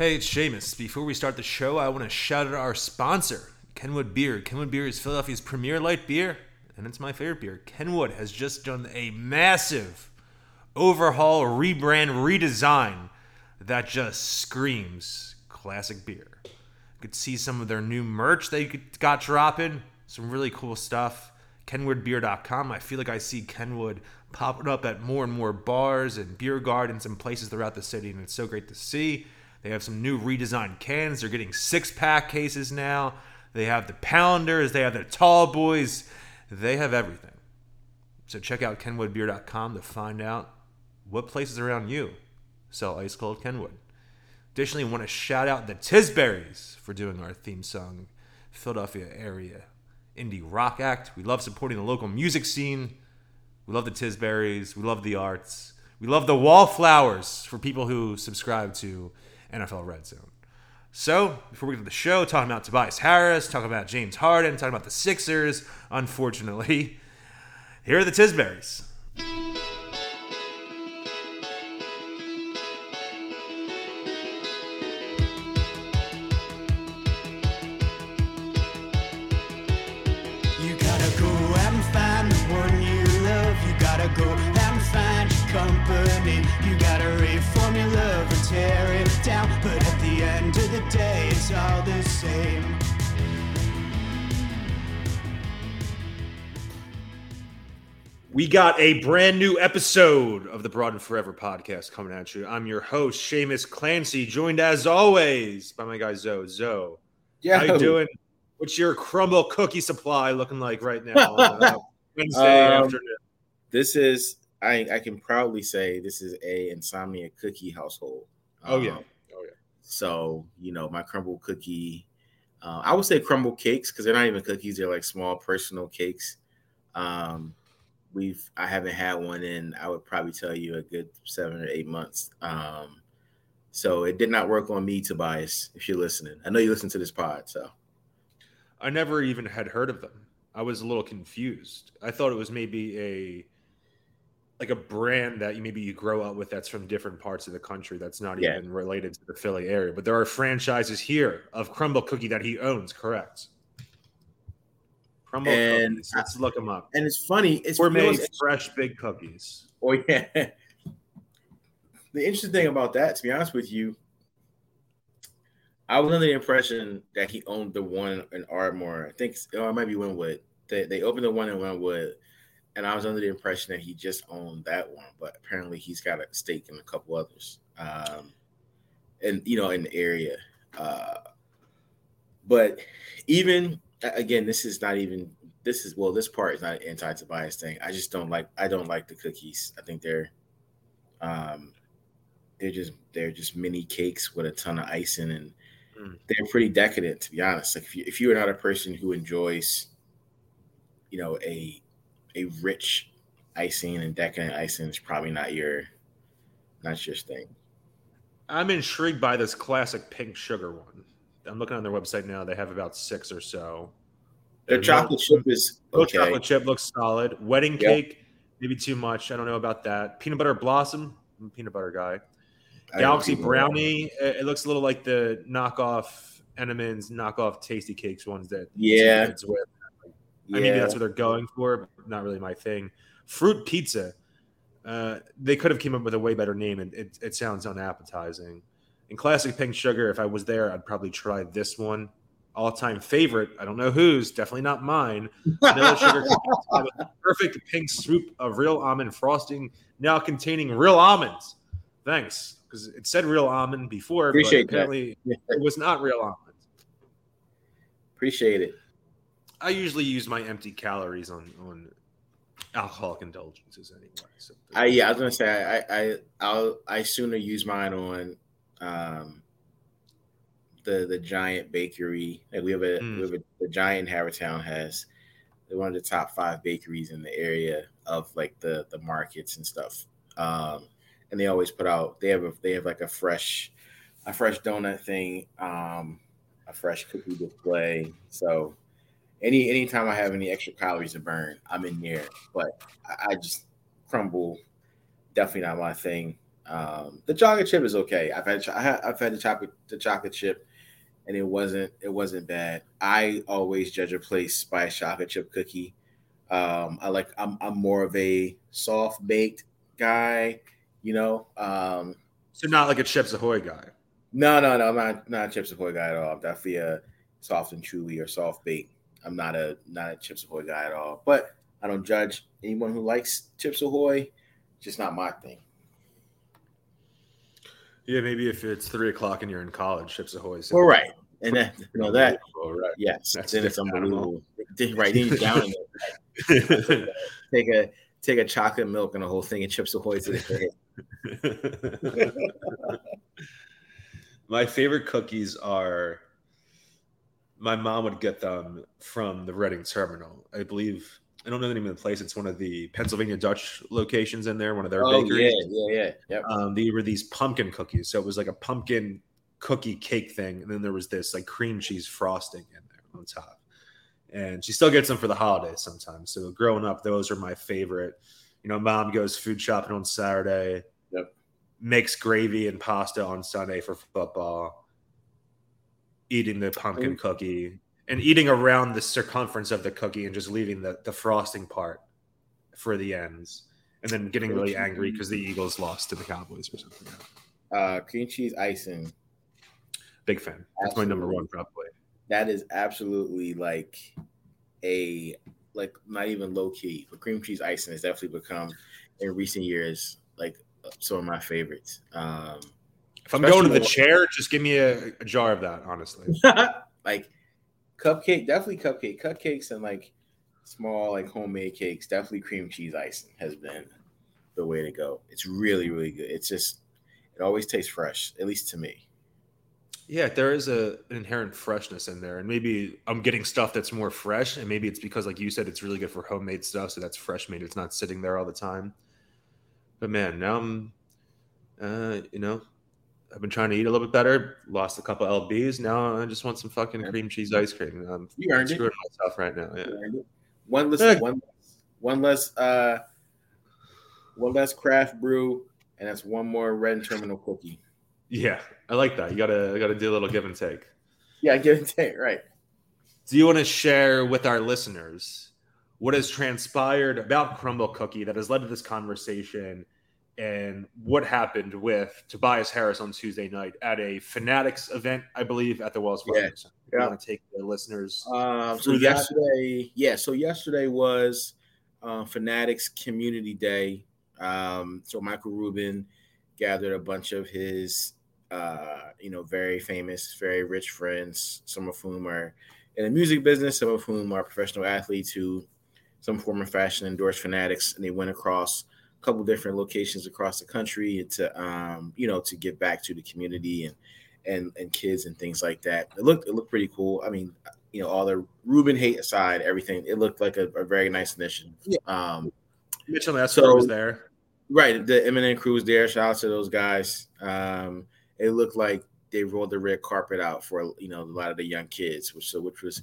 Hey, it's Shamus. Before we start the show, I want to shout out our sponsor, Kenwood Beer. Kenwood Beer is Philadelphia's premier light beer, and it's my favorite beer. Kenwood has just done a massive overhaul, rebrand, redesign that just screams classic beer. You could see some of their new merch they got dropping, some really cool stuff. KenwoodBeer.com. I feel like I see Kenwood popping up at more and more bars and beer gardens and places throughout the city, and it's so great to see. They have some new redesigned cans. They're getting six pack cases now. They have the pounders. They have the tall boys. They have everything. So check out kenwoodbeer.com to find out what places around you sell ice cold Kenwood. Additionally, want to shout out the Tisburys for doing our theme song, Philadelphia area indie rock act. We love supporting the local music scene. We love the Tisburys. We love the arts. We love the wallflowers for people who subscribe to NFL Red Zone. So, before we get to the show, talking about Tobias Harris, talking about James Harden, talking about the Sixers, unfortunately, here are the Tisburys. We got a brand new episode of the Broad and Forever podcast coming at you. I'm your host, Shamus Clancy, joined as always by my guy Zo. Zo, how you doing? What's your Crumbl cookie supply looking like right now? uh, Wednesday Um, afternoon. This is I I can proudly say this is a insomnia cookie household. Oh yeah, Um, oh yeah. So you know my Crumbl cookie. Uh, I would say crumble cakes because they're not even cookies; they're like small personal cakes. Um, we've I haven't had one in I would probably tell you a good seven or eight months. Um, so it did not work on me, Tobias. If you're listening, I know you listen to this pod. So I never even had heard of them. I was a little confused. I thought it was maybe a like a brand that you maybe you grow up with that's from different parts of the country that's not Yeah. even related to the Philly area. But there are franchises here of Crumbl Cookie that he owns, correct? Crumbl And Cookies. Let's look them up. and it's funny. It's We're you know made what's fresh big cookies. Oh yeah. The interesting thing about that, to be honest with you, I was under the impression that he owned the one in Ardmore. I think oh, it might be Wynnewood. They they opened the one in Wynnewood, and I was under the impression that he just owned that one. But apparently, he's got a stake in a couple others, um, and you know, in the area. Uh, but even again, this is not even this is well, this part is not an anti-Tobias thing. I just don't like I don't like the cookies. I think they're um they're just they're just mini cakes with a ton of icing and Mm. they're pretty decadent to be honest. Like if you if you are not a person who enjoys, you know, a a rich icing and decadent icing, it's probably not your not your thing. I'm intrigued by this classic pink sugar one. I'm looking on their website now. They have about six or so. Their chocolate no- chip is No okay. chocolate chip looks solid. Wedding Yep. cake, maybe too much. I don't know about that. Peanut butter blossom. I'm a peanut butter guy. I Galaxy brownie. It it looks a little like the knockoff Entenmann's, knockoff Tastykakes ones that Yeah. kids with. Yeah. I mean, maybe that's what they're going for, but not really my thing. Fruit pizza. Uh, they could have came up with a way better name, and it, it sounds unappetizing. And classic pink sugar. If I was there, I'd probably try this one. All time favorite. I don't know whose. Definitely not mine. Vanilla sugar cookies have a perfect pink swoop of real almond frosting, now containing real almonds. Thanks, because it said real almond before, Appreciate but apparently it was not real almond. Appreciate it. I usually use my empty calories on on alcoholic indulgences anyway. So I yeah, I was gonna say I I I'll I sooner use mine on um the the giant bakery. Like we have a Mm. we have a the giant Havertown has one of the top five bakeries in the area of like the the markets and stuff. Um and they always put out they have a they have like a fresh a fresh donut thing, um, a fresh cookie display. So any anytime I have any extra calories to burn, I'm in there. But I, I just Crumbl, definitely not my thing. Um, the chocolate chip is okay. I've had I have had the chocolate the chocolate chip, and it wasn't it wasn't bad. I always judge a place by a chocolate chip cookie. Um, I like I'm I'm more of a soft baked guy, you know. Um, so not like a Chips Ahoy guy. No, no, no. I'm not not a Chips Ahoy guy at all. I'm definitely a soft and chewy or soft baked. I'm not a not a Chips Ahoy guy at all. But I don't judge anyone who likes Chips Ahoy. Just not my thing. Yeah, maybe if it's three o'clock and you're in college, Chips Ahoy. Well, right, and then you know that. Oh, right. Yes, That's then it's unbelievable. Right, then you're it. Take a take a chocolate milk and a whole thing of Chips Ahoy to the head. My favorite cookies are. My mom would get them from the Reading Terminal. I believe I don't know the name of the place. It's one of the Pennsylvania Dutch locations in there. One of their Oh bakeries. yeah, yeah, yeah. Yep. um, they were these pumpkin cookies. So it was like a pumpkin cookie cake thing, and then there was this like cream cheese frosting in there on top. And she still gets them for the holidays sometimes. So growing up, those are my favorite. You know, mom goes food shopping on Saturday. Yep. Makes gravy and pasta on Sunday for football. Eating the pumpkin cookie and eating around the circumference of the cookie and just leaving the, the frosting part for the ends and then getting really angry because the Eagles lost to the Cowboys or something. Uh, cream cheese icing. Big fan. That's my number one, probably. That is absolutely like a like not even low key, but cream cheese icing has definitely become in recent years like some of my favorites. Um, If I'm going to the chair, just give me a, a jar of that. Honestly, like cupcake, definitely cupcake, cupcakes, and like small like homemade cakes. Definitely cream cheese icing has been the way to go. It's really really good. It's just it always tastes fresh, at least to me. yeah, there is a, an inherent freshness in there, and maybe I'm getting stuff that's more fresh, and maybe it's because, like you said, it's really good for homemade stuff, so that's fresh made. It's not sitting there all the time. But man, now I'm, uh, you know, I've been trying to eat a little bit better. Lost a couple lbs. Now I just want some fucking cream cheese ice cream. I'm You earned it. myself right now. Yeah. One less, Yeah. one, one less, uh, one less craft brew, and that's one more Reading Terminal cookie. Yeah, I like that. You gotta gotta do a little give and take. Yeah, give and take, right? Do you want to share with our listeners what has transpired about Crumbl Cookie that has led to this conversation and what happened with Tobias Harris on Tuesday night at a Fanatics event, I believe, at the Wells Fargo Yeah, Center? You yeah. want to take the listeners? Um, so yesterday, yeah, so yesterday was uh, Fanatics Community Day. Um, so Michael Rubin gathered a bunch of his, uh, you know, very famous, very rich friends, some of whom are in the music business, some of whom are professional athletes who some form of fashion endorsed Fanatics, and they went across a couple different locations across the country to, um, you know, to give back to the community and and and kids and things like that. It looked it looked pretty cool. I mean, you know, all the Rubin hate aside, everything it looked like a, a very nice initiative. Um, Mitchell Esper so- was there. right, the Eminent crew was there. Shout out to those guys. Um, it looked like they rolled the red carpet out for you know a lot of the young kids, which so which was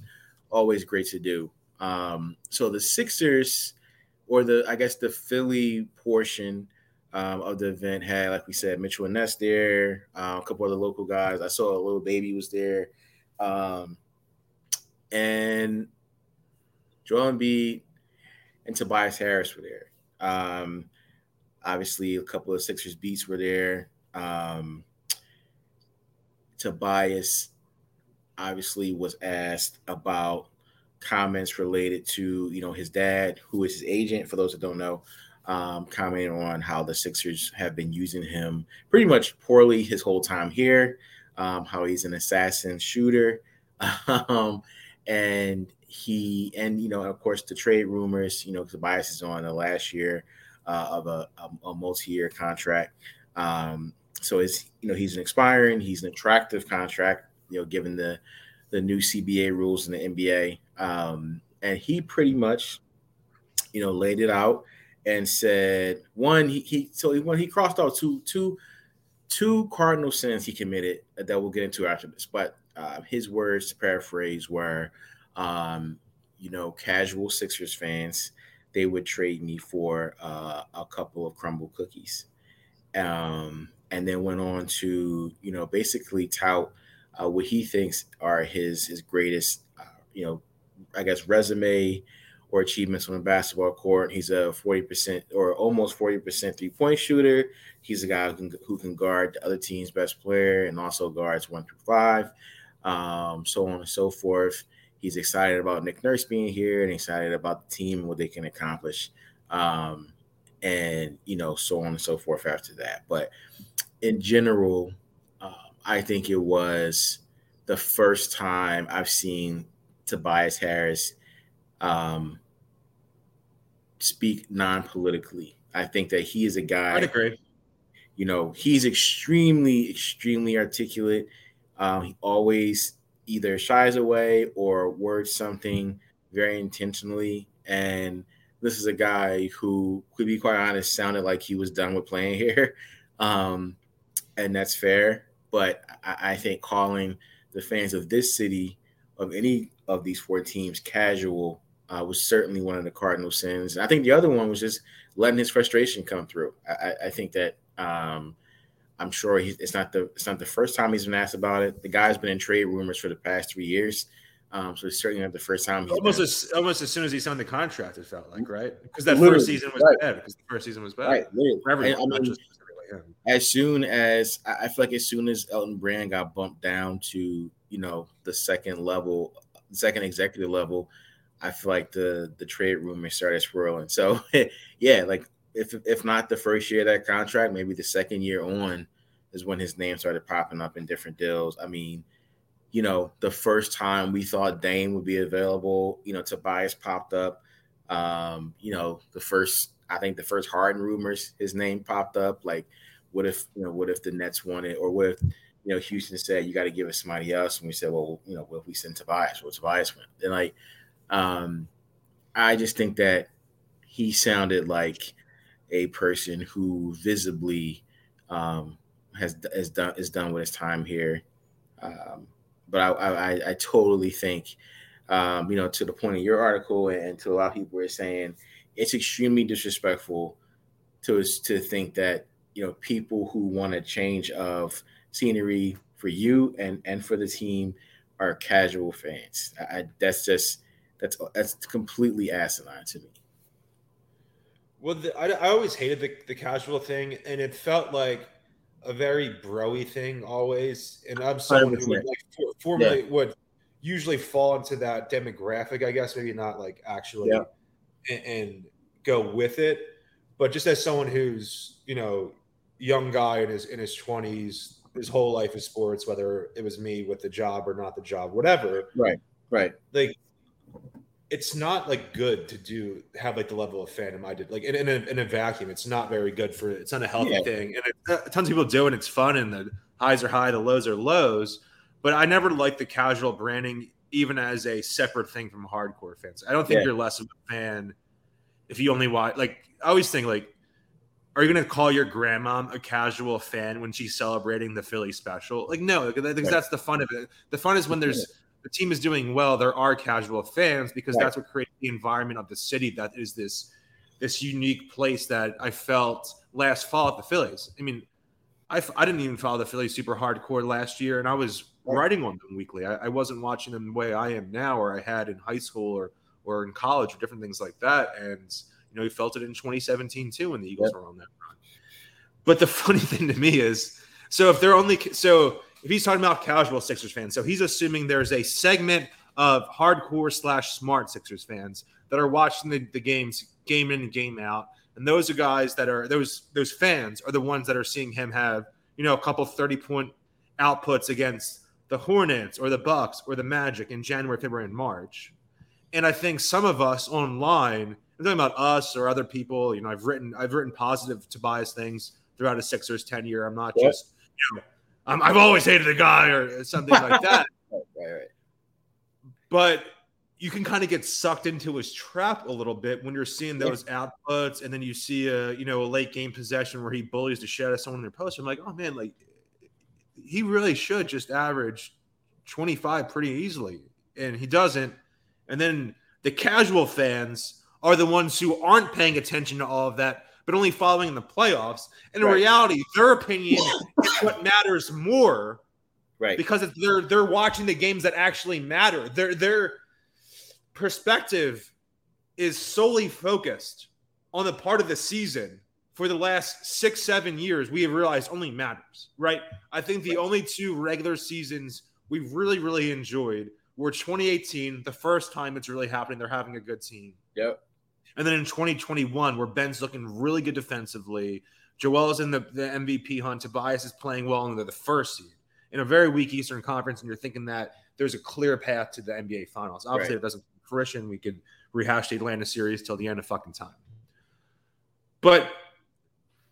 always great to do. Um, so the Sixers, or the I guess the Philly portion um, of the event had, like we said, Mitchell and Ness there, uh, a couple other local guys. I saw a Lil Baby was there, um, and Joel Embiid and Tobias Harris were there. Um, obviously, a couple of Sixers beats were there. Um, Tobias obviously was asked about comments related to you know his dad, who is his agent. For those that don't know, um, commenting on how the Sixers have been using him pretty much poorly his whole time here. Um, how he's an assassin shooter, um, and he and you know of course the trade rumors. You know Tobias is on the last year uh, of a, a, a multi-year contract. Um, so it's you know he's an expiring, he's an attractive contract. You know, given the the new CBA rules in the NBA, um, and he pretty much you know laid it out and said one he, he so he when he crossed out two two two cardinal sins he committed that we'll get into after this, but uh, his words to paraphrase were, um, you know, casual Sixers fans they would trade me for uh, a couple of Crumbl cookies. um, and then went on to you know basically tout uh, what he thinks are his his greatest uh, you know I guess resume or achievements on the basketball court. He's a 40% or almost 40% three point shooter. He's a guy who can, who can guard the other team's best player and also guards one through five, um, so on and so forth. He's excited about Nick Nurse being here and excited about the team and what they can accomplish. Um, and, you know, so on and so forth after that. But in general, um, I think it was the first time I've seen Tobias Harris um, speak non-politically. I think that he is a guy. I'd agree. You know, he's extremely, extremely articulate. Um, he always either shies away or words something very intentionally. And this is a guy who, to be quite honest, sounded like he was done with playing here. Um, and that's fair. But I, I think calling the fans of this city, of any of these four teams, casual uh, was certainly one of the cardinal sins. And I think the other one was just letting his frustration come through. I, I think that um, I'm sure he, it's not the it's not the first time he's been asked about it. The guy's been in trade rumors for the past three years, um, so it's certainly not the first time. almost as almost as soon as he signed the contract, it felt like right because that literally, first season was right. bad. Because the first season was bad. Right, literally. I mean, as soon as I feel like as soon as Elton Brand got bumped down to you know the second level, second executive level, I feel like the the trade rumors started swirling. So yeah, like if if not the first year of that contract, maybe the second year on is when his name started popping up in different deals. I mean, you know, the first time we thought Dame would be available, you know, Tobias popped up. Um, you know, the first I think the first Harden rumors, his name popped up. Like, what if you know, what if the Nets wanted, or what if you know Houston said you got to give us somebody else, and we said, well, you know, what if we send Tobias? Well, Tobias went. And like, um, I just think that he sounded like a person who visibly um, has done is done with his time here. Um, but I, I, I totally think, um, you know, to the point of your article and to a lot of people are saying it's extremely disrespectful to us to think that you know people who want a change of scenery for you and and for the team are casual fans. I, that's just that's that's completely asinine to me. Well, the, I, I always hated the, the casual thing, and it felt like a very broy thing always. And I'm someone who would like for, formerly yeah. would usually fall into that demographic, I guess, maybe not like actually yeah. and, and go with it, but just as someone who's you know young guy in his in his twenties, his whole life is sports, whether it was me with the job or not the job, whatever. Right. Right. Like it's not like good to do have like the level of fandom I did. Like in, in, a, in a vacuum, it's not very good for. It's not a healthy yeah. thing, and it, uh, tons of people do, and it's fun, and the highs are high, the lows are lows. But I never liked the casual branding, even as a separate thing from hardcore fans. I don't think yeah. you're less of a fan if you only watch. Like I always think, like, are you going to call your grandma a casual fan when she's celebrating the Philly special? Like, no, because right. that's the fun of it. The fun is when there's the team is doing well, there are casual fans because right. that's what creates the environment of the city that is this this unique place that I felt last fall at the Phillies. I mean, I, I didn't even follow the Phillies super hardcore last year, and I was writing on them weekly. I, I, wasn't watching them the way I am now, or I had in high school or or in college, or different things like that. And you know, he felt it in 2017 too when the Eagles were on that run. But the funny thing to me is, so if they're only so if he's talking about casual Sixers fans, so he's assuming there's a segment of hardcore slash smart Sixers fans that are watching the, the games game in and game out. And those are guys that are those those fans are the ones that are seeing him have, you know, a couple 30 point outputs against the Hornets or the Bucks or the Magic in January, February, and March. And I think some of us online, I'm talking about us or other people, you know, I've written I've written positive Tobias things throughout a Sixers tenure. I'm not yep. just, you know, i have always hated the guy or something like that. right, right. But you can kind of get sucked into his trap a little bit when you're seeing those yeah. outputs, and then you see a you know a late game possession where he bullies the shit out of someone in their post. I'm like, oh man, like he really should just average 25 pretty easily, and he doesn't. And then the casual fans are the ones who aren't paying attention to all of that but only following in the playoffs. And in Right. reality, their opinion is what matters more Right. because it's, they're they're watching the games that actually matter. Their their perspective is solely focused on the part of the season for the last six seven years we have realized only matters. Right. I think the only two regular seasons we've really really enjoyed were 2018, the first time it's really happening. They're having a good team. Yep. And then in 2021, where Ben's looking really good defensively, Joel is in the, the MVP hunt, Tobias is playing well, and they're the first seed in a very weak Eastern Conference. And you're thinking that there's a clear path to the NBA Finals. Obviously, Right. it doesn't come to fruition. We could rehash the Atlanta series till the end of fucking time. But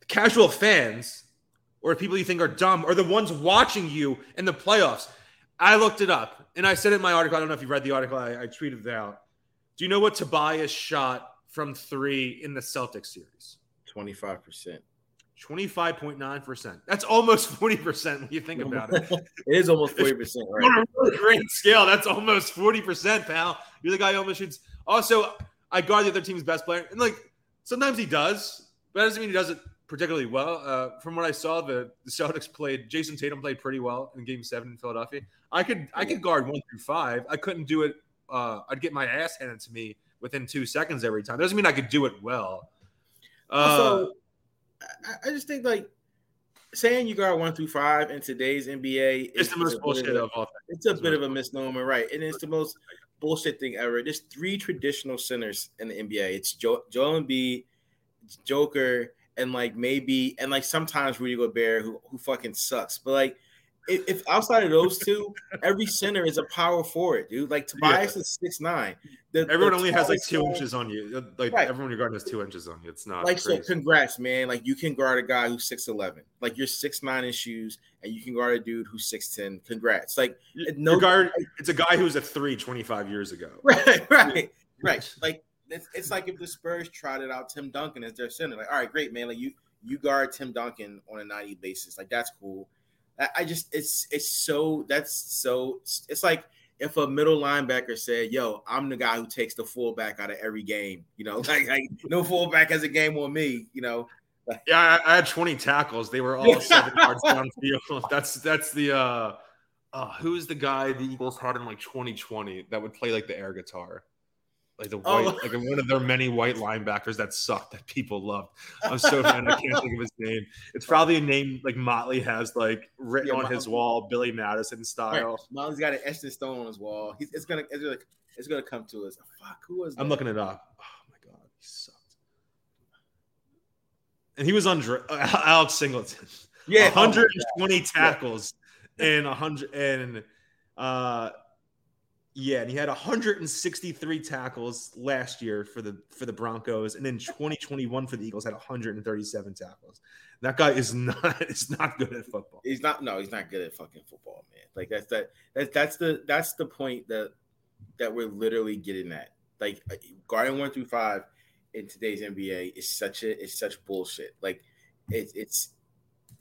casual fans or people you think are dumb are the ones watching you in the playoffs. I looked it up and I said in my article. I don't know if you read the article. I, I tweeted it out. Do you know what Tobias shot from three in the Celtics series? Twenty five percent. 25.9%. That's almost 40% when you think about it. It is almost forty percent, right? On a really great scale, that's almost 40%, pal. You're the guy who almost shoots. Also, I guard the other team's best player. And like sometimes he does, but that doesn't mean he does it particularly well. Uh, from what I saw, the, the Celtics played Jayson Tatum played pretty well in game seven in Philadelphia. I could I could guard one through five. I couldn't do it. Uh, I'd get my ass handed to me within two seconds every time. Doesn't mean I could do it well. Uh, Also, I, I just think like saying you got one through five in today's NBA it's the most a bit bullshit of all. It's a bit of a misnomer, right? And it's the most bullshit thing ever. There's three traditional centers in the NBA. It's Joe, Joel Embiid, Joker, and like maybe and like sometimes Rudy Gobert, who who fucking sucks. But like, if, if outside of those two, every center is a power forward, dude. Like Tobias is six nine. Everyone only has like two inches on you. Uh, like Right. everyone you're guarding has two inches on you. It's not Like so, congrats, man. Like you can guard a guy who's six eleven. Like you're six nine in shoes, and you can guard a dude who's six ten. Congrats. Like You- no- guard, it's a guy who was a three 25 years ago. Right, right, right. Like it's, it's like if the Spurs trotted out Tim Duncan as their center. Like, all right, great, man. Like you you guard Tim Duncan on a 90 basis. Like that's cool. I, just it's it's so that's so it's like if a middle linebacker said, "Yo, I'm the guy who takes the fullback out of every game," you know, like, like no fullback has a game on me, you know. Yeah, I, I had 20 tackles. They were all seven yards downfield. That's that's the uh, uh who's the guy the Eagles had in like 2020 that would play like the air guitar? Like the Oh. white, like one of their many white linebackers that sucked that people loved. I'm so mad I can't think of his name. It's probably a name like Motley has like written Yeah, on his wall, Billy Madison Right. style. Molly's got an etched in stone on his wall. He's, it's gonna it's gonna it's gonna come to us. Fuck, who was? I'm looking it up. Oh my god, he sucked. And he was on Dra- uh, Alex Singleton. Yeah, oh my 120 tackles and 100 and uh yeah, and he had 163 tackles last year for the for the Broncos, and then 2021 for the Eagles had 137 tackles. That guy is not is not good at football. He's not. No, he's not good at fucking football, man. Like that's that. That's that's the that's the point that that we're literally getting at. Like uh, guarding one through five in today's NBA is such a it's such bullshit. Like it's it's.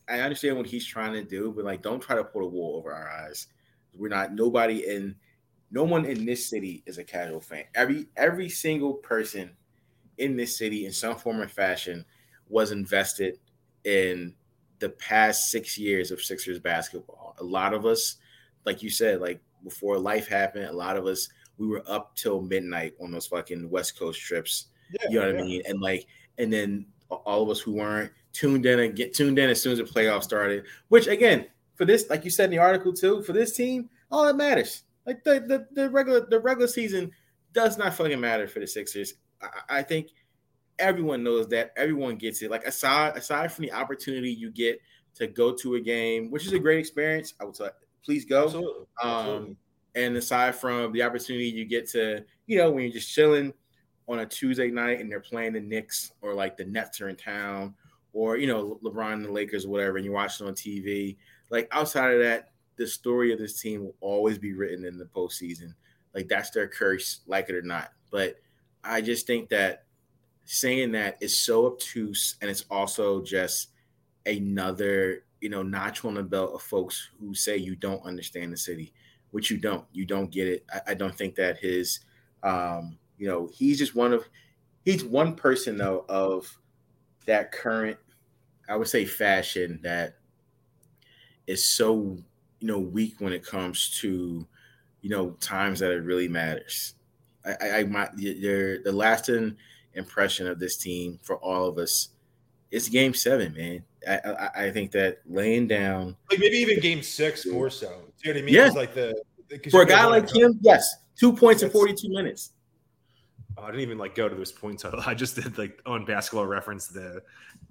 I understand what he's trying to do, but like, don't try to put a wall over our eyes. We're not. Nobody in. No one in this city is a casual fan. Every every single person in this city, in some form or fashion, was invested in the past six years of Sixers basketball. A lot of us, like you said, like before life happened, a lot of us we were up till midnight on those fucking West Coast trips. you know what I mean? And like, and then all of us who weren't tuned in and get tuned in as soon as the playoffs started. Which again, for this, like you said in the article too, for this team, all that matters. Like the the, the regular the regular season does not fucking matter for the Sixers. I, I think everyone knows that. Everyone gets it. Like aside aside from the opportunity you get to go to a game, which is a great experience, I would say, please go. Absolutely. Um, and aside from the opportunity you get to, you know, when you're just chilling on a Tuesday night and they're playing the Knicks or like the Nets are in town, or you know, LeBron and the Lakers, or whatever, and you're watching on TV. Like outside of that, the story of this team will always be written in the postseason. Like that's their curse, like it or not. But I just think that saying that is so obtuse, and it's also just another, you know, notch on the belt of folks who say you don't understand the city which you don't. You don't get it. I, I don't think that his, um, you know, he's just one of, he's one person though of that current, I would say, fashion that is so you know weak when it comes to you know times that it really matters. I, I, I my the lasting impression of this team for all of us is Game Seven, man. I, I, I think that laying down, like maybe even Game Six more so. Do you know what I mean? Yeah. Like the, the 'cause for a guy wanna like go- him, yes, two points in 42 minutes. Oh, I didn't even like go to this point total. I just did like on basketball reference the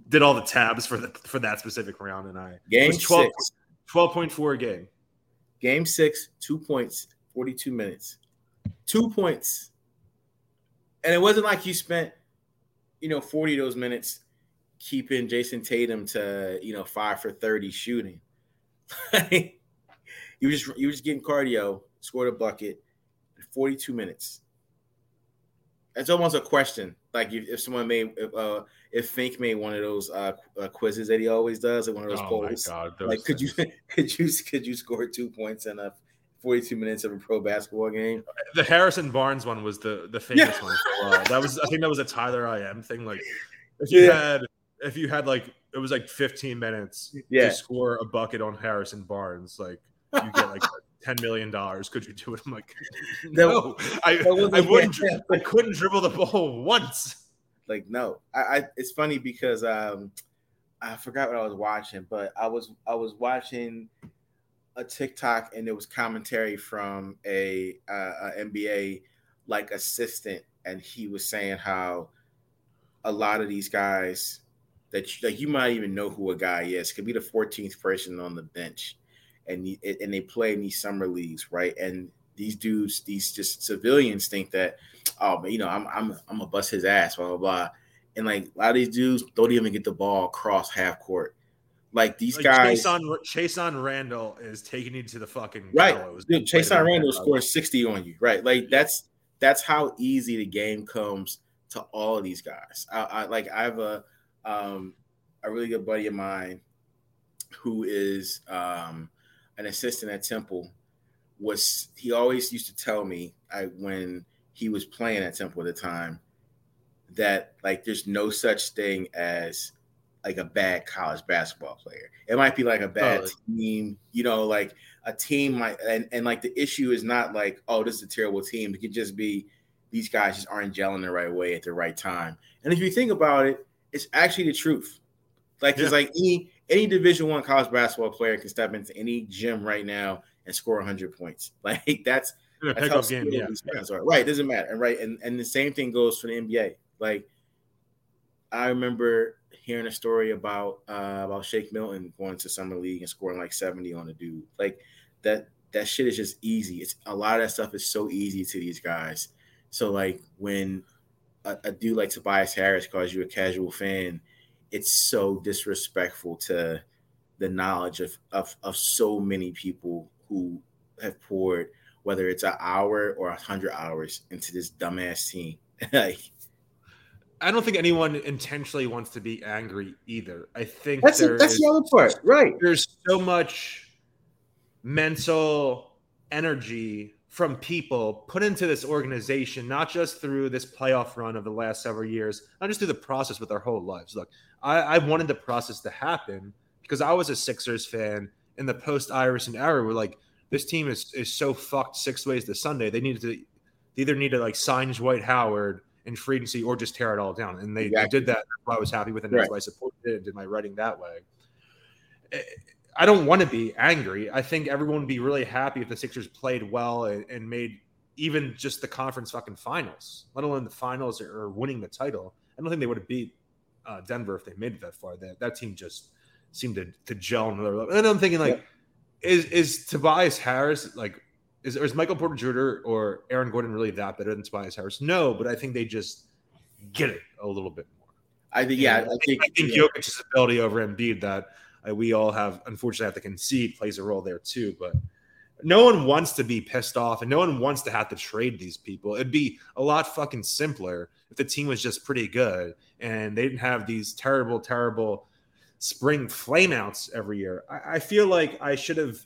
did all the tabs for the for that specific round, and I Game was 12 six, 12.4 a game. game six, two points, 42 minutes. Two points. And it wasn't like you spent, you know, 40 of those minutes keeping Jayson Tatum to, you know, five for 30 shooting. you just you were just getting cardio, scored a bucket, 42 minutes. That's almost a question. Like if, if someone made if uh if Fink made one of those uh, uh quizzes that he always does, like one of those polls. Oh god! Like, could you could you could you score two points in a 42 minutes of a pro basketball game? The Harrison Barnes one was the the famous one. For a while. That was I think that was a Tyler I am thing. Like if you Yeah. had if you had like it was like 15 minutes Yeah. to score a bucket on Harrison Barnes, like you get like 10 million dollars. Could you do it? I'm like, no, I that I wouldn't. yeah. I couldn't dribble the ball once. Like, no. I, I it's funny because um I forgot what I was watching, but I was I was watching a TikTok and there was commentary from a, uh, a NBA like assistant, and he was saying how a lot of these guys that you, like you might even know who a guy is could be the 14th person on the bench, and and they play in these summer leagues, right? And these dudes, these just civilians think that, oh, but you know, I'm I'm I'm gonna bust his ass, blah blah blah, and like a lot of these dudes don't even get the ball across half court. Like these Like guys, Chase on Chasson Randle is taking you to the fucking Right. Dude, Chase Right. Randle scores 60 on you, right? Like that's that's how easy the game comes to all of these guys. I, I like I have a um a really good buddy of mine who is um an assistant at Temple was he always used to tell me I when he was playing at Temple at the time that like there's no such thing as like a bad college basketball player. It might be like a bad Oh. team, you know, like a team might and, and like the issue is not like, oh, this is a terrible team. It could just be these guys just aren't gelling the right way at the right time. And if you think about it, it's actually the truth. Like it's Yeah. like any any division one college basketball player can step into any gym right now and score 100 points. Like that's that's how game, yeah. these guys are. Right, doesn't matter. And right, and, and the same thing goes for the NBA. Like I remember hearing a story about uh about Shake Milton going to summer league and scoring like 70 on a dude. Like that that shit is just easy. It's a lot of that stuff is so easy to these guys. So like when a, a dude like Tobias Harris calls you a casual fan, it's so disrespectful to the knowledge of of, of so many people who have poured whether it's an hour or a hundred hours into this dumbass team. like I don't think anyone intentionally wants to be angry either. I think that's there it, that's is- the other part, right? there's so much mental energy from people put into this organization, not just through this playoff run of the last several years, not just through the process with our whole lives. Look, I, I wanted the process to happen because I was a Sixers fan in the post Iverson era. We're like, this team is is so fucked six ways to Sunday. They needed to they either need to like sign Dwight Howard in free agency or just tear it all down. And they, they did that. That's why I was happy with it. That's Right. why I supported it and did my writing that way. Eh, I don't want to be angry. I think everyone would be really happy if the Sixers played well and, and made even just the conference fucking finals, let alone the finals or, or winning the title. I don't think they would have beat uh, Denver if they made it that far. That that team just seemed to, to gel another level. And I'm thinking like, is is Tobias Harris like is, is Michael Porter Jr. or Aaron Gordon really that better than Tobias Harris? No, but I think they just get it a little bit more. I think yeah, And I think, I think yeah. Jokic's ability over Embiid that uh, we all have unfortunately have to concede plays a role there too. But no one wants to be pissed off and no one wants to have to trade these people. It'd be a lot fucking simpler if the team was just pretty good and they didn't have these terrible, terrible spring flameouts every year. I, I feel like I should have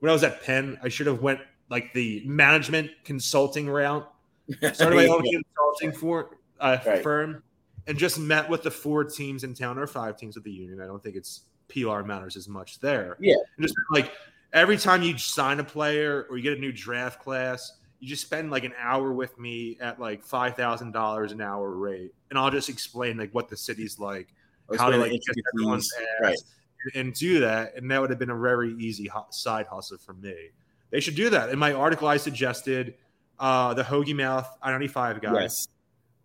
when I was at Penn, I should have went like the management consulting route started my own consulting for uh, Right. firm and just met with the four teams in town or five teams of the union. I don't think it's PR matters as much there. Yeah. And just like every time you sign a player or you get a new draft class, you just spend like an hour with me at like five thousand dollars an hour rate, and I'll just explain like what the city's like, Let's how to like everyone's ass, Right. and do that, and that would have been a very easy hu- side hustle for me. They should do that. In my article, I suggested uh, the Hoagie Mouth I ninety five guys. Yes.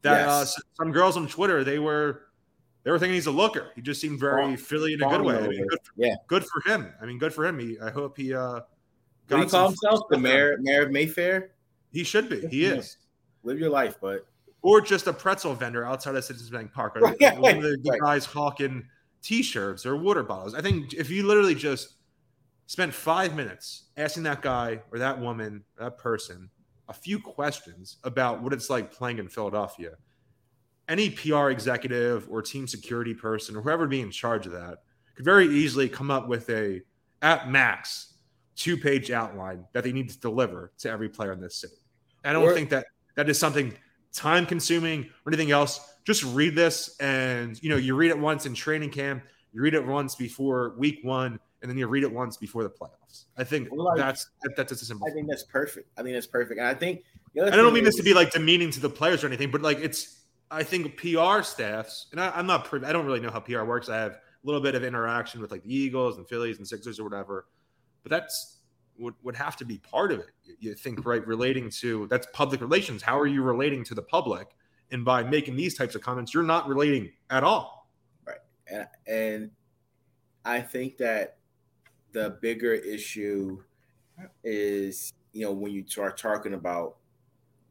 That uh, Yes. s- some girls on Twitter they were they were thinking he's a looker. He just seemed very Philly in a good way. I mean, good, Yeah. good for him. I mean, good for him. He, I hope he uh, do you call himself? The mayor, mayor of Mayfair. He should be. He is. Live your life, but Or just a pretzel vendor outside of Citizens Bank Park. Or Right, one of the, right. guys hawking T-shirts or water bottles. I think if you literally just spent five minutes asking that guy or that woman, that person, a few questions about what it's like playing in Philadelphia, any PR executive or team security person or whoever would be in charge of that could very easily come up with a at max two page outline that they need to deliver to every player in this city. I don't Or- think that that is something time consuming or anything else. Just read this and you know you read it once in training camp, you read it once before week one, and then you read it once before the playoffs. I think like- that's that, that's just a simple. I think that's perfect. I think that's perfect. And I think I don't mean this to be like demeaning to the players or anything, but like it's I think PR staffs, and I, I'm not I don't really know how PR works. I have a little bit of interaction with like the Eagles and Phillies and Sixers or whatever, but that's would, would have to be part of it. You, you think mm-hmm. right relating to that's public relations. How are you relating to the public? And by making these types of comments, you're not relating at all. Right. and and I think that the bigger issue is you know when you start talking about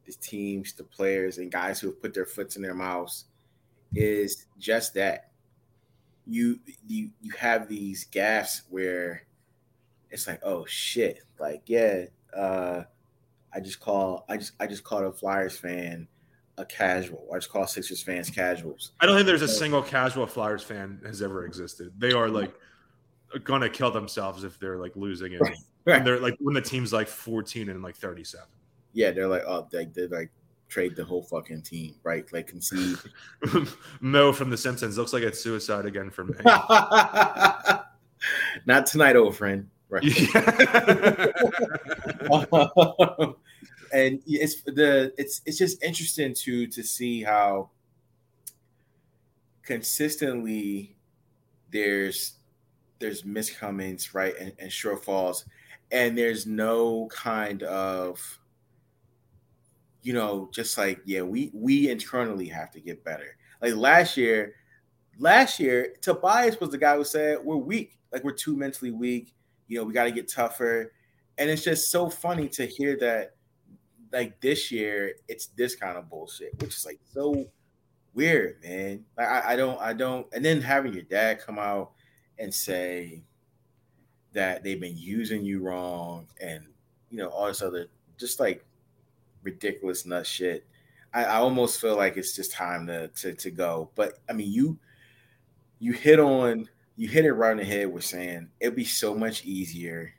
the teams, the players, and guys who have put their foots in their mouths is just that you you you have these gaps where it's like oh shit like yeah uh I just call I just I just called a Flyers fan a casual I just call Sixers fans casuals I don't think there's a single casual Flyers fan has ever existed. They are like gonna kill themselves if they're like losing it. Right. When they're like when the team's like 14 and like 37. Yeah, they're like, oh, they they like trade the whole fucking team, right? Like concede. Moe from The Simpsons looks like it's suicide again for me. Not tonight, old friend. Right. Um, and it's the it's it's just interesting to to see how consistently there's there's miscomings, right, and, and shortfalls, and there's no kind of you know just like yeah we we internally have to get better. Like last year last year tobias was the guy who said we're weak. Like we're too mentally weak. You know we got to get tougher. And it's just so funny to hear that like this year it's this kind of bullshit which is like so weird man. Like I, I don't i don't and then having your dad come out and say that they've been using you wrong and you know all this other just like ridiculous nut shit. I, I almost feel like it's just time to, to to go. But i mean you you hit on you hit it right on the head with saying it'd be so much easier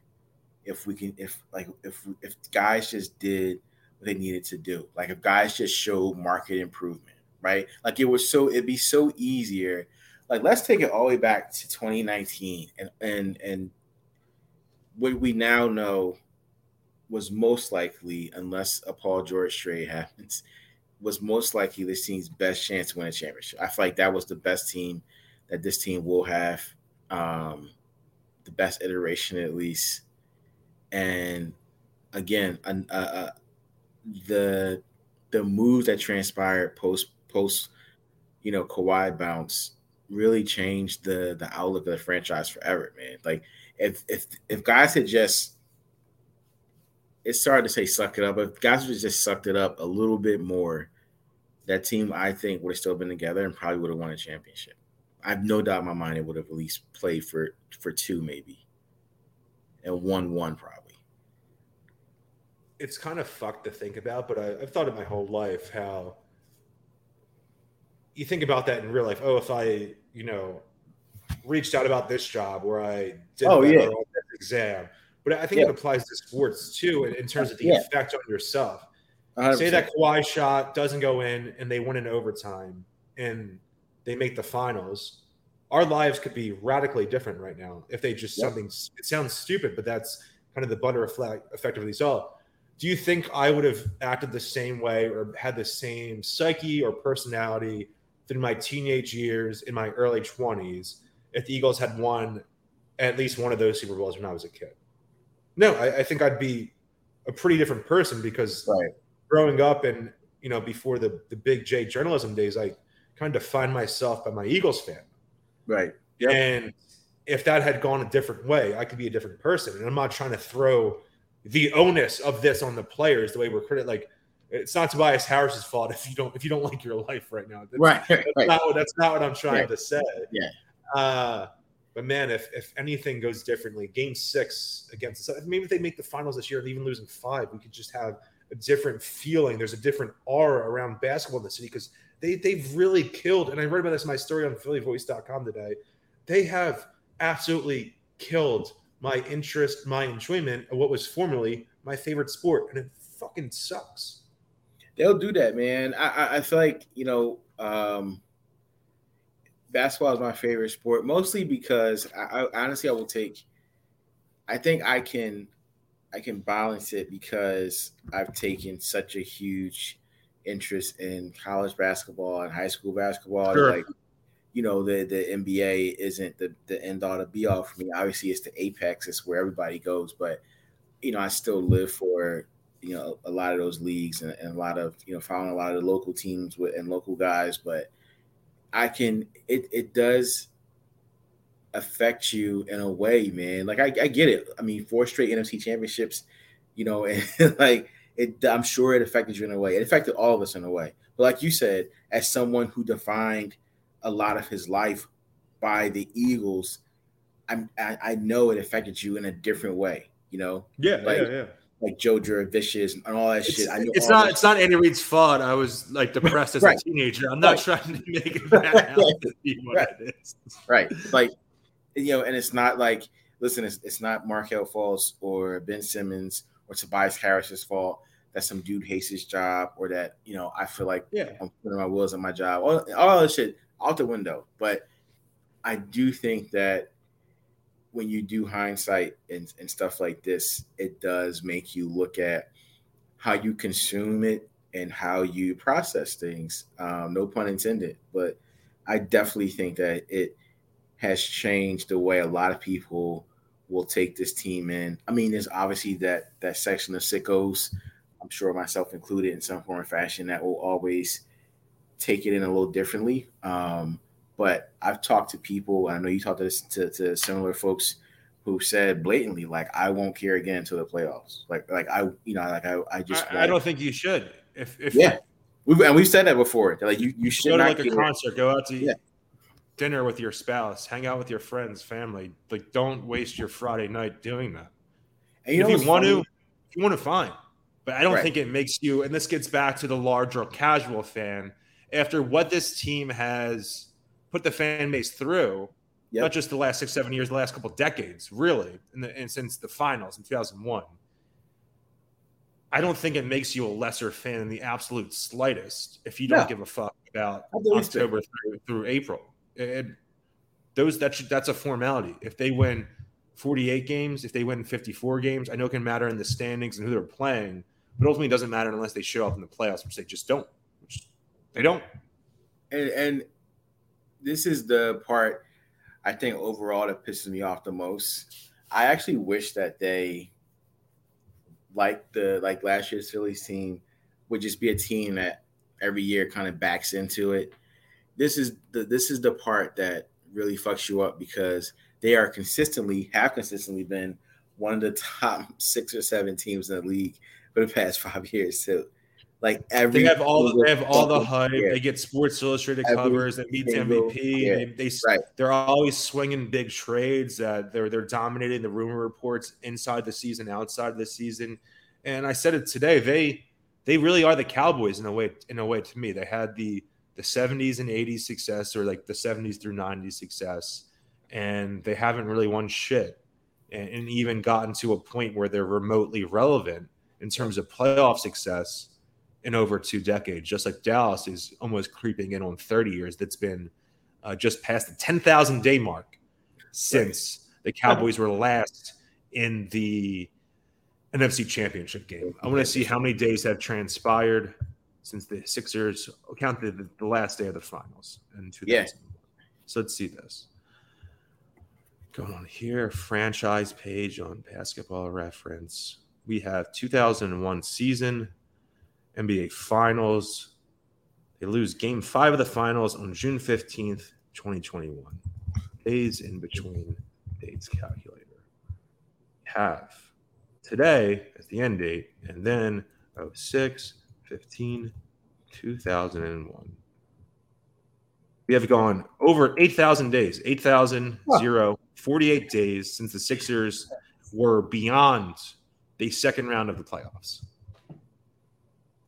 if we can if like if if guys just did what they needed to do. Like if guys just showed market improvement right? Like it was so it'd be so easier. Like let's take it all the way back to 2019 and and and what we now know was most likely unless a paul george trade happens was most likely this team's best chance to win a championship i feel like that was the best team that this team will have um, the best iteration at least. And again, uh, uh, the the moves that transpired post post you know Kawhi bounce really changed the the outlook of the franchise forever, man. Like if if if guys had just it's started to say suck it up, but if guys would have just sucked it up a little bit more, that team I think would have still been together and probably would have won a championship. I have no doubt in my mind it would have at least played for for two maybe, and won one probably. it's kind of fucked to think about, but I, I've thought it my whole life how you think about that in real life. Oh, if I, you know, reached out about this job where I did Oh, yeah. exam, but I think Yeah. it applies to sports too, in, in terms of the Yeah. effect on yourself. 100%. Say that Kawhi shot doesn't go in and they win in overtime. and they make the finals, our lives could be radically different right now if they just Yep. something. It sounds stupid, but that's kind of the butterfly effect of these all. Do you think I would have acted the same way or had the same psyche or personality through my teenage years in my early 20s if the Eagles had won at least one of those Super Bowls when I was a kid? No, I, I think I'd be a pretty different person because Right. growing up and you know before the the big J journalism days, I kind of defined myself by my Eagles fan. Right. Yep. And if that had gone a different way, I could be a different person. And I'm not trying to throw the onus of this on the players the way we're credit Like it's not Tobias Harris's fault if you don't if you don't like your life right now. That's, Right. that's Right. not what that's not what I'm trying Right. to say. Yeah. Uh, but man, if if anything goes differently, Game Six against us, maybe if they make the finals this year and even losing five, we could just have a different feeling. There's a different aura around basketball in the city because they they've really killed. And I read about this in my story on PhillyVoice.com today. They have absolutely killed my interest, my enjoyment of what was formerly my favorite sport, and it fucking sucks. They'll do that, man. I, I, I feel like you know, um, basketball is my favorite sport, mostly because I, I honestly I will take. I think I can, I can balance it because I've taken such a huge interest in college basketball and high school basketball. Sure. Like, you know, the the NBA isn't the the end all to be all for me. Obviously, it's the apex. It's where everybody goes, but you know, I still live for you know a lot of those leagues and, and a lot of you know following a lot of the local teams with and local guys but i can it it does affect you in a way man. Like i, I get it. I mean four straight nfc championships you know and like it i'm sure it affected you in a way. It affected all of us in a way. But like you said as someone who defined a lot of his life by the eagles i'm i, I know it affected you in a different way you know? Yeah, Like- yeah, yeah. Like Joe Vicious and all that It's, shit. I know it's not. that It's not Andy Reid's fault. I was like depressed as Right. a teenager. I'm not Right. trying to make it bad out to be what Right. right like you know and it's not like listen it's, it's not Markelle Fultz or Ben Simmons or Tobias Harris's fault that some dude hates his job or that you know I feel like Yeah. I'm putting my wheels on my job all, all that shit out the window but I do think that when you do hindsight and, and stuff like this it does make you look at how you consume it and how you process things um, no pun intended but I definitely think that it has changed the way a lot of people will take this team in. I mean, there's obviously that that section of sickos, I'm sure myself included in some form or fashion, that will always take it in a little differently. Um, but I've talked to people, and I know you talked to, to to similar folks who said blatantly, like, I won't care again until the playoffs. Like, like I, you know, like I, I just, I, I don't think you should. If if yeah. We've, and we've said that before. that, Like, you, you should go to like a concert, go out to Yeah. dinner with your spouse, hang out with your friends, family. Like, don't waste your Friday night doing that. And you if you want funny? to, if you want to, fine. But I don't Right. think it makes you. And this gets back to the larger casual fan. After what this team has put the fan base through, Yep. not just the last six, seven years, the last couple decades, really, and, the, and since the finals in 2001. I don't think it makes you a lesser fan in the absolute slightest if you don't No. give a fuck about Not the least bit. October through, through April. It, those that should, that's a formality. If they win 48 games, if they win 54 games, I know it can matter in the standings and who they're playing, but ultimately it doesn't matter unless they show up in the playoffs, which they just don't. Which they don't. and and this is the part I think overall that pisses me off the most. I actually wish that they like the like last year's Phillies team would just be a team that every year kind of backs into it. This is the this is the part that really fucks you up because they are consistently have consistently been one of the top six or seven teams in the league for the past five years too. Like every They have all they have all the hype. year. They get Sports Illustrated Every covers. They meet the MVP. year. They, they Right. they're always swinging big trades. Uh, they're they're dominating the rumor reports inside the season, outside of the season. And I said it today. They they really are the Cowboys in a way. In a way, to me, they had the the 70s and 80s success, or like the 70s through 90s success, and they haven't really won shit, and, and even gotten to a point where they're remotely relevant in terms of playoff success in over two decades, just like Dallas is almost creeping in on 30 years. That's been uh, just past the 10,000 day mark since the Cowboys were last in the NFC Championship game. I want to see how many days have transpired since the Sixers counted the, the last day of the finals in 2000. Yeah. So let's see this. Going on here, franchise page on basketball reference. We have 2001 season, NBA Finals. They lose game five of the finals on June 15th, 2021. Days in between dates calculator. Have today as the end date, and then 06, 15, 2001. We have gone over 8,000 days, 8,000, zero, 48 days since the Sixers were beyond the second round of the playoffs.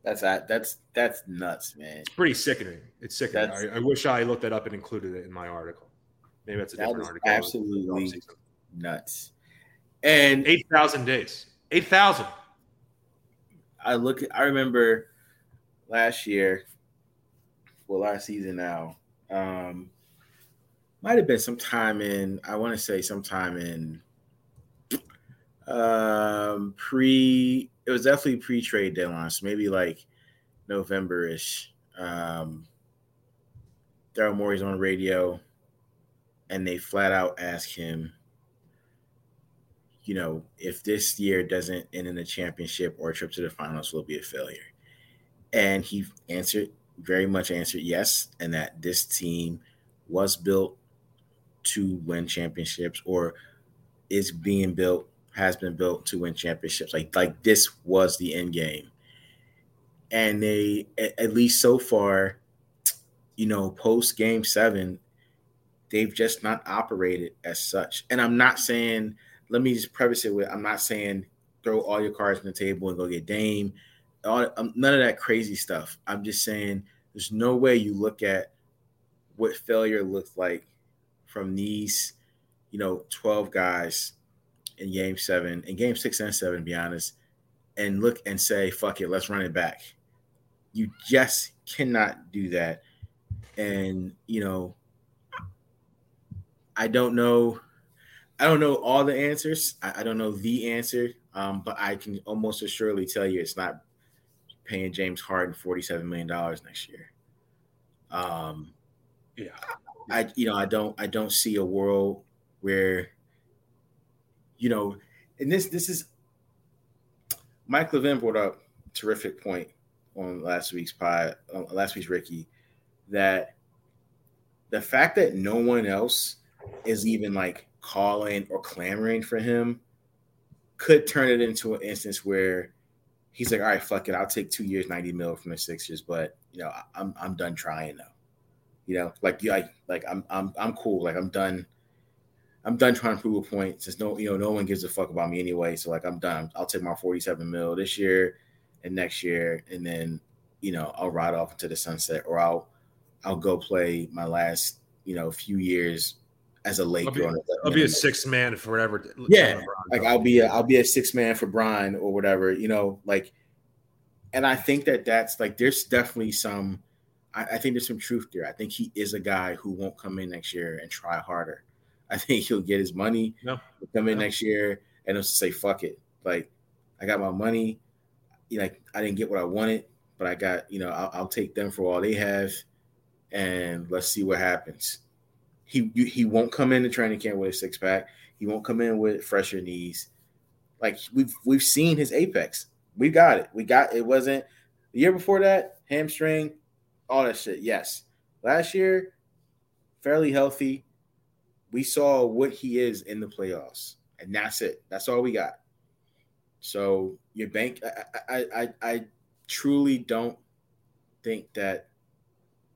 That's that. That's that's nuts, man. It's pretty sickening. It's sickening. I, I wish I looked that up and included it in my article. Maybe that's a That different article. absolutely nuts. And 8,000 days. 8,000. I look. I remember last year, well, last season now. Um, might have been sometime in. I want to say sometime in. Um, pre. It was definitely pre-trade deadline, so maybe like November-ish. Um, Daryl Morey's on radio, and they flat out ask him, you know, if this year doesn't end in a championship or a trip to the finals, will be a failure. And he answered, very much answered yes, and that this team was built to win championships or is being built, has been built to win championships. Like like this was the end game. And they at, least so far, you know, post game seven, they've just not operated as such. And I'm not saying let me just preface it with I'm not saying throw all your cards on the table and go get Dame. All, um, none of that crazy stuff. I'm just saying there's no way you look at what failure looks like from these, you know, 12 guys in game seven, in game six and seven, to be honest, and look and say, fuck it, let's run it back. You just cannot do that. And, you know, I don't know. I don't know all the answers. I, I don't know the answer, um, but I can almost assuredly tell you it's not paying James Harden forty-seven million dollars next year. Um, Yeah. I you know I don't I don't see a world where you know, and this this is Mike Levin brought up terrific point on last week's pod, uh, last week's Ricky, that the fact that no one else is even like calling or clamoring for him could turn it into an instance where he's like, all right, fuck it, I'll take two years, ninety mil from the Sixers, but you know, I'm I'm done trying now. You know, like yeah, like like I'm I'm I'm cool. Like I'm done. I'm done trying to prove a point since no you know no one gives a fuck about me anyway. So like I'm done. I'll take my 47 mil this year and next year, and then you know I'll ride off into the sunset, or I'll I'll go play my last you know few years as a Laker. I'll be, I'll be a six man for whatever. Yeah, like I'll be a, I'll be a six man for Brian or whatever, you know, like, and I think that that's like there's definitely some, I, I think there's some truth there. I think he is a guy who won't come in next year and try harder. I think he'll get his money, No. he'll come in No. next year and he'll say fuck it, like I got my money, you know, like, I didn't get what I wanted, but I got you know I'll, I'll take them for all they have, and let's see what happens. He he won't come in the training camp with a six pack. He won't come in with fresher knees. Like we've we've seen his apex. We got it. We got it. Wasn't the year before that hamstring, all that shit. Yes, last year fairly healthy. We saw what he is in the playoffs, and that's it. That's all we got. So your bank, I I I, I truly don't think that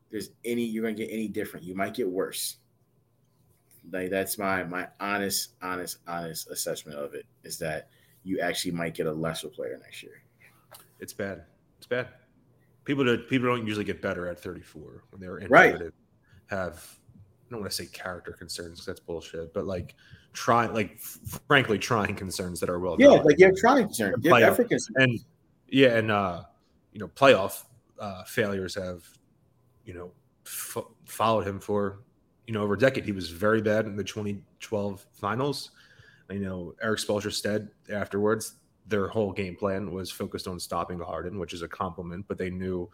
there's any you're gonna get any different. You might get worse. Like that's my my honest, honest, honest assessment of it is that you actually might get a lesser player next year. It's bad. It's bad. People do, people don't usually get better at 34 when they're Right. injured. Have I don't want to say character concerns because that's bullshit, but like try like f- frankly trying concerns that are well Yeah, done. like you're trying concerns Player. effort concern. and yeah, and uh, you know, playoff uh, failures have, you know, f- followed him for, you know, over a decade. He was very bad in the 2012 finals. You know, Erik Spoelstra said afterwards their whole game plan was focused on stopping Harden, which is a compliment, but they knew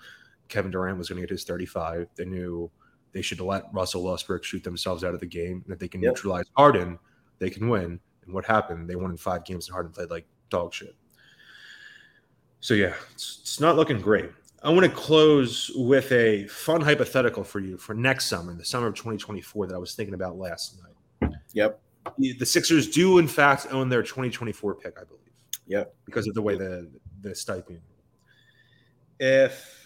Kevin Durant was going to get his 35. They knew they should let Russell Westbrook shoot themselves out of the game. And if they can Yep. neutralize Harden, they can win. And what happened? They won in five games and Harden played like dog shit. So yeah, it's, it's not looking great. I want to close with a fun hypothetical for you for next summer, the summer of 2024 that I was thinking about last night. Yep. The Sixers do in fact own their 2024 pick, I believe. Yep. Because of the way the the Stepien. If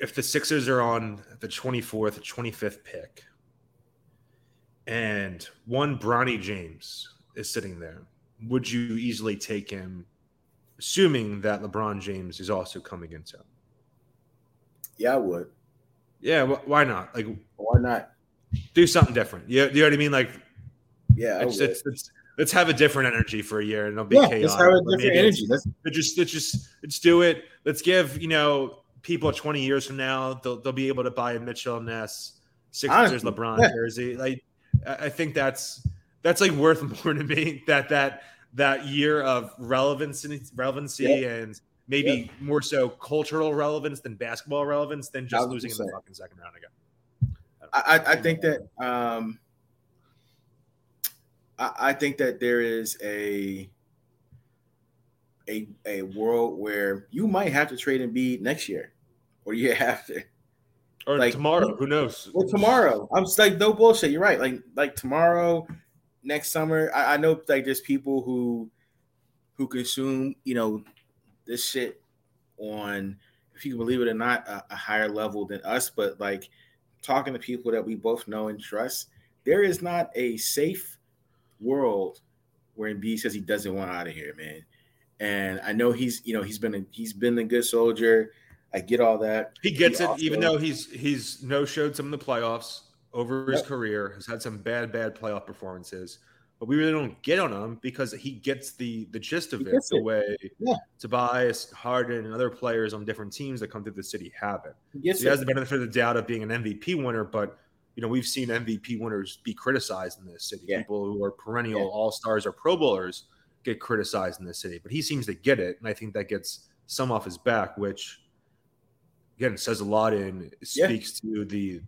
if the Sixers are on the 24th, 25th pick, and one Bronny James is sitting there, would you easily take him, assuming that LeBron James is also coming into him? Yeah, I would. Yeah, wh- why not? Like, Why not? do something different. You, you know what I mean? Like, Yeah, it's, it's, it's, let's have a different energy for a year, and it'll be yeah, chaotic. let's have a different energy. Let's Let's just let's just let's do it. Let's give you know people 20 years from now they'll, they'll be able to buy a Mitchell Ness Sixers Honestly, LeBron yeah. jersey. Like I think that's that's like worth more to me that that that year of relevancy relevancy and maybe more so cultural relevance than basketball relevance than just losing in the fucking second round again. I, I- I think that um, I, I think that there is a a a world where you might have to trade Embiid next year, or you have to. Or Like- tomorrow, who knows? Well, tomorrow, I'm just like no bullshit. You're right. Like like tomorrow, next summer. I, I know like there's people who who consume you know this shit on if you can believe it or not a, a higher level than us. But like talking to people that we both know and trust, there is not a safe world where Embiid says he doesn't want out of here, man. And I know he's you know he's been a, he's been a good soldier. I get all that. He gets He it, also- even though he's he's no showed some of the playoffs over his Yep. career, has had some bad, bad playoff performances. But we really don't get on him because he gets the the gist of it gets the way Yeah. Tobias, Harden, and other players on different teams that come through the city have it. He So he it. has the benefit of the doubt of being an MVP winner, but you know we've seen MVP winners be criticized in this city. Yeah. People who are perennial Yeah. all stars or Pro Bowlers get criticized in this city, but he seems to get it, and I think that gets some off his back, which again says a lot and Yeah. speaks to the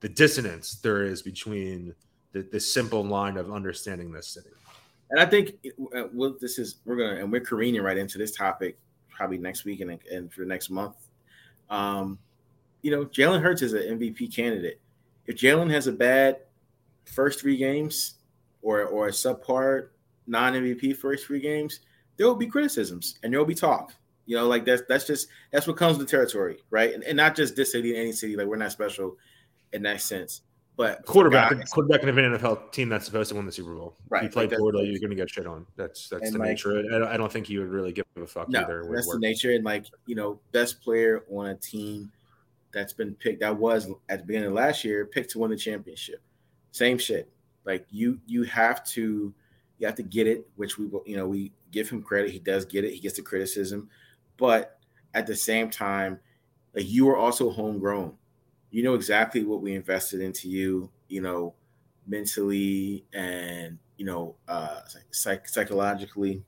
the dissonance there is between the, the simple line of understanding this city. And I think uh, well, this is we're gonna and we're careening right into this topic probably next week and, and for the next month. Um, you know, Jalen Hurts is an MVP candidate. If Jalen has a bad first three games or or a subpar non MVP first three games, there will be criticisms and there will be talk. You know, like that's that's just that's what comes with the territory, right? And, and not just this city, any city. Like we're not special in that sense. But Quarterback, guys- quarterback in an NFL team that's supposed to win the Super Bowl. Right, You like play that's- Florida, you're going to get shit on. That's that's the like- nature. I don't, I don't think he would really give a fuck No, either. that's the nature. And like you know, best player on a team that's been picked. That was at the beginning of last year picked to win the championship. Same shit. Like you, you have to, you have to get it. Which we, will- you know, we give him credit. He does get it. He gets the criticism, but at the same time, like you are also homegrown. You know exactly what we invested into you. You know, mentally and you know, uh, psych- psychologically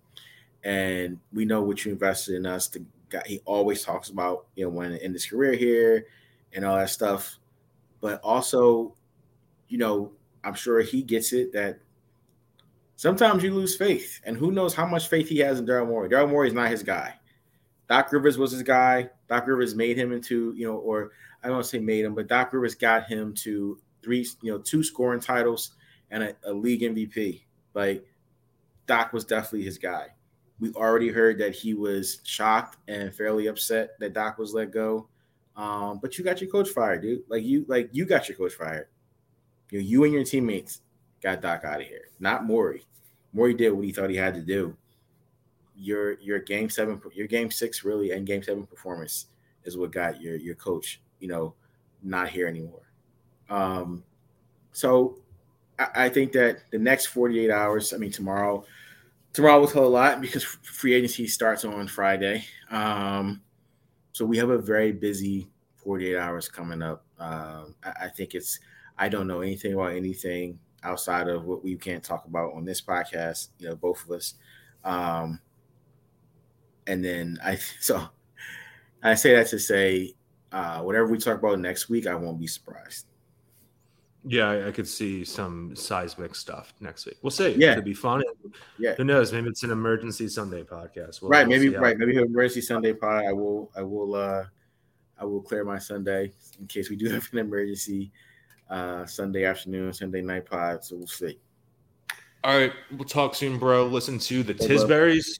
and we know what you invested in us. The guy he always talks about, you know, when in his career here and all that stuff. But also, you know, I'm sure he gets it that sometimes you lose faith, and who knows how much faith he has in Daryl Morey. Daryl Morey is not his guy. Doc Rivers was his guy. Doc Rivers made him into, you know, or I don't want to say made him, but Doc Rivers got him to three, you know, two scoring titles and a, a league MVP. Like Doc was definitely his guy. We already heard that he was shocked and fairly upset that Doc was let go. Um, but you got your coach fired, dude. Like you, like you got your coach fired. You, know, you and your teammates got Doc out of here, not Morey. Morey did what he thought he had to do. Your your game seven, your game six really, and game seven performance is what got your your coach, you know, not here anymore. Um, so I, I think that the next 48 hours, I mean tomorrow, tomorrow we'll tell a lot because free agency starts on Friday. Um, so we have a very busy 48 hours coming up. Um, I, I think it's I don't know anything about anything outside of what we can't talk about on this podcast. You know, both of us. Um, and then I so I say that to say uh, whatever we talk about next week, I won't be surprised. Yeah, I, I could see some seismic stuff next week. We'll see. Yeah. it'd be fun. Yeah. Who knows? Maybe it's an emergency Sunday podcast. We'll- right, we'll maybe right, maybe have emergency Sunday pod. I will I will uh I will clear my Sunday in case we do have an emergency uh Sunday afternoon, Sunday night pod. So we'll see. All right, we'll talk soon, bro. Listen to the. Tisburys.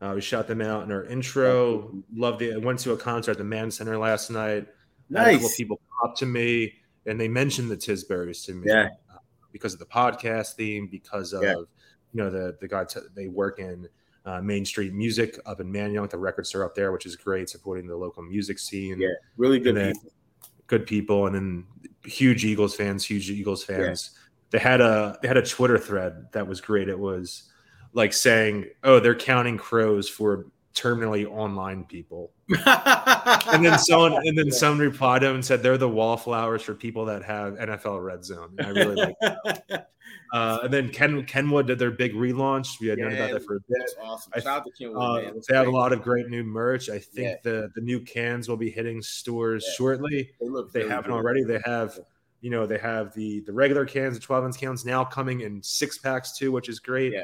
Uh, we shot them out in our intro. Loved it. I went to a concert at the Mann Center last night. Had a couple Nice. people up to me and they mentioned the Tisburys to me. Yeah. uh, because of the podcast theme, because of Yeah. you know the the guy t- they work in uh, Main Street Music up in Manayunk. The record store up there, which is great, supporting the local music scene. Yeah. Really good And then- people. Good people, and then huge Eagles fans, huge Eagles fans. They had a they had a Twitter thread that was great. It was like saying, "Oh, they're counting crows for terminally online people," and then someone and then someone replied to him and said, "They're the wallflowers for people that have NFL Red Zone." And I really like. That. Uh, and then Ken Kenwood did their big relaunch. We had known about that for a bit. Awesome. I- Shout out to Kenwood, Uh, man. They have a lot of great new merch. I think Yeah. the the new cans will be hitting stores Yeah. shortly They look they haven't good. already. They have, you know, they have the the regular cans, the 12 ounce cans now coming in six packs too, which is great.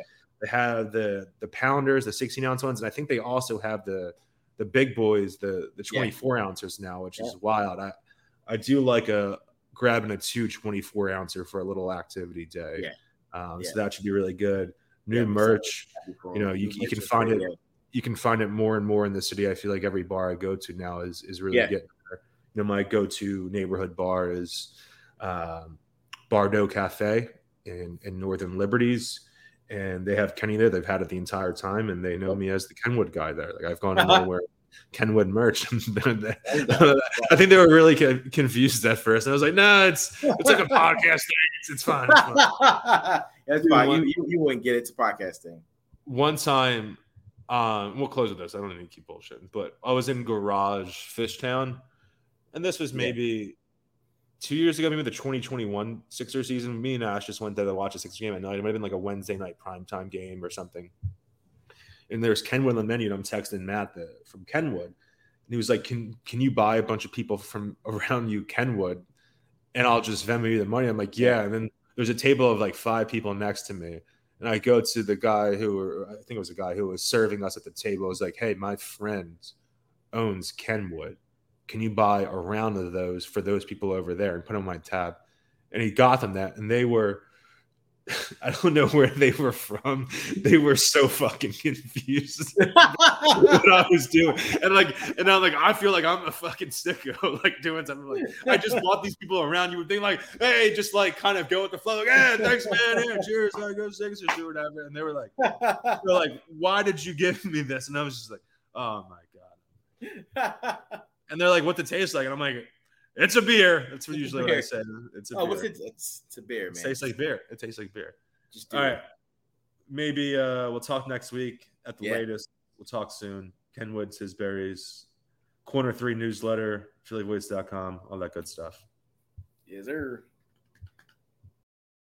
Yeah. They have the the pounders, the 16 ounce ones, and I think they also have the the big boys, the the Yeah. 24 ounces now, which is wild. I I do like a grabbing a two 24 ouncer for a little activity day. Yeah. Um, Yeah. So that should be really good. New Yeah, merch Cool. you know, you- you can find it you can find it more and more in the city. I feel like every bar I go to now is is really Yeah. getting there. You know, my go-to neighborhood bar is um, Bardo Cafe in in Northern Liberties, and they have Kenny there. They've had it the entire time, and they know me as the Kenwood guy there. Like I've gone in there where Kenwood merch. I think they were really confused at first. And I was like, "No, it's it's like a podcast thing. It's, it's fine." It's fine. That's fine. You, you, you wouldn't get it. It's a podcasting. one time um we'll close with this i don't need to keep bullshitting but i was in garage fishtown and this was maybe two years ago maybe the 2021 sixer season me and ash just went there to watch a sixer game at night. It might have been like a wednesday night primetime game or something. And there's kenwood on the menu and i'm texting matt the, from kenwood. And he was like can can you buy a bunch of people from around you kenwood? And i'll just venmo you the money. I'm like yeah. And then there's a table of like five people next to me. And I go to the guy who, I think it was a guy who was serving us at the table. I was like, "Hey, my friend owns Kenwood. Can you buy a round of those for those people over there and put on my tab?" And he got them that, and they were. I don't know where they were from. They were so fucking confused what I was doing, and like, and I'm like, I feel like I'm a fucking sicko, like doing something like I just want these people around. You would think like, hey, just like kind of go with the flow. Like, hey, thanks, man. Here, cheers. I go Sixers or whatever. And they were like, they're like, why did you give me this? And I was just like, oh my god. And they're like, what the taste like? And I'm like, it's a beer. That's what usually what I say. It's a oh, beer. what's it? It's, it's a beer, It man. tastes like beer. It tastes like beer. Just do All it. right. Maybe uh, we'll talk next week at the Yeah. latest. We'll talk soon. Kenwood, Tisburys, corner three newsletter, phillyvoice.com, all that good stuff. Yes, sir.